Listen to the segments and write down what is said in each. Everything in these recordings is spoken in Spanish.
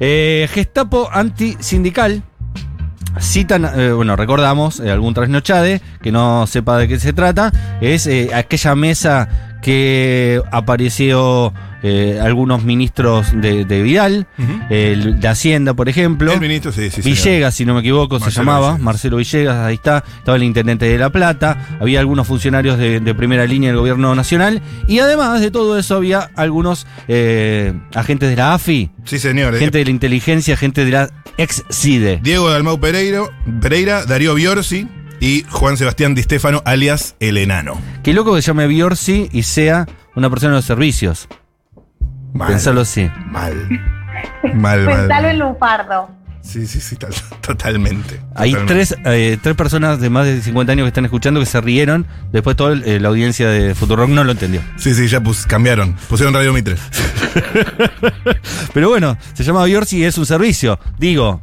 Eh, Gestapo antisindical. Citan, eh, bueno, recordamos, eh, algún trasnochade, que no sepa de qué se trata, es eh, aquella mesa que apareció eh, algunos ministros de, de Vidal, el de Hacienda, por ejemplo. El ministro, sí, sí. señor. Villegas, si no me equivoco, se llamaba, Villegas. Marcelo Villegas, ahí está, estaba el intendente de La Plata, había algunos funcionarios de, de primera línea del gobierno nacional, y además de todo eso había algunos eh, agentes de la AFI, Sí, señor. eh, gente de la inteligencia, gente de la ex-CIDE. Diego Dalmau Pereiro, Pereira, Darío Biorsi y Juan Sebastián Di Stefano, alias El Enano. Qué loco que se llame Biorsi y sea una persona de los servicios. Mal. Pensalo así. Mal. Mal, Pensalo mal. en Lunfardo. Sí, sí, sí, tal- totalmente. Hay Totalmente. tres, eh, tres personas de más de 50 años que están escuchando que se rieron. Después toda el- la audiencia de Futurock no lo entendió. Sí, sí, ya pus- cambiaron. Pusieron Radio Mitre. Pero bueno, se llama Biorsi y es un servicio. Digo,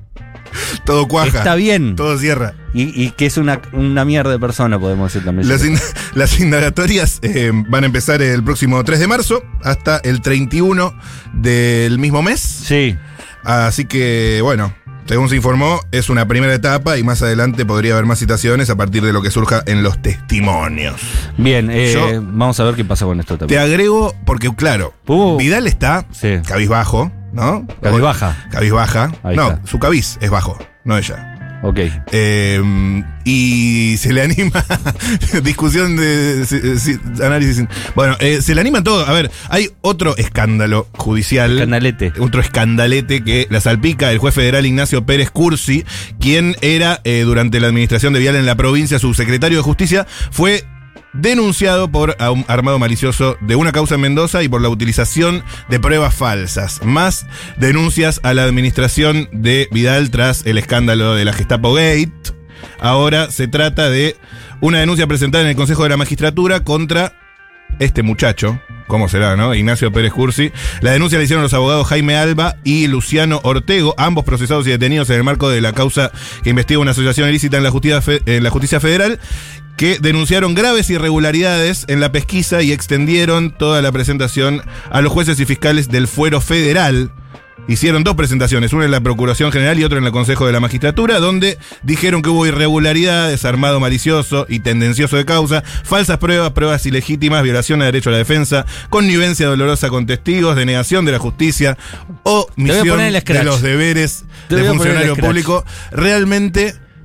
Todo cuaja. está bien. Todo cierra. Y, y que es una, una mierda de persona, podemos decir también. Las, in- las indagatorias eh, van a empezar el próximo 3 de marzo hasta el 31 del mismo mes. Sí. Así que, bueno, según se informó, es una primera etapa y más adelante podría haber más citaciones a partir de lo que surja en los testimonios. Bien, eh, Yo- vamos a ver qué pasa con esto Te también. agrego, porque claro, Uh. Vidal está Sí. cabizbajo, ¿no? Cabizbaja. Cabizbaja. Ahí no, está. su cabiz es bajo, no ella. Ok. Eh, y se le anima. discusión de, si- análisis. Bueno, eh, se le anima todo. A ver, hay otro escándalo judicial. Canalete. Otro escandalete que la salpica el juez federal Ignacio Pérez Cursi, quien era eh, durante la administración de Vial en la provincia subsecretario de Justicia, fue denunciado por un armado malicioso de una causa en Mendoza y por la utilización de pruebas falsas. Más denuncias a la administración de Vidal tras el escándalo de la Gestapo Gate. Ahora se trata de una denuncia presentada en el Consejo de la Magistratura contra este muchacho, ¿cómo será, no? Ignacio Pérez Cursi. La denuncia la hicieron los abogados Jaime Alba y Luciano Ortego, ambos procesados y detenidos en el marco de la causa que investiga una asociación ilícita en la justicia federal, que denunciaron graves irregularidades en la pesquisa y extendieron toda la presentación a los jueces y fiscales del fuero federal. Hicieron dos presentaciones, una en la Procuración General y otra en el Consejo de la Magistratura, donde dijeron que hubo irregularidades, armado malicioso y tendencioso de causa, falsas pruebas, pruebas ilegítimas, violación a derecho a la defensa, connivencia dolorosa con testigos, denegación de la justicia o misión de los deberes Te de funcionario público. Realmente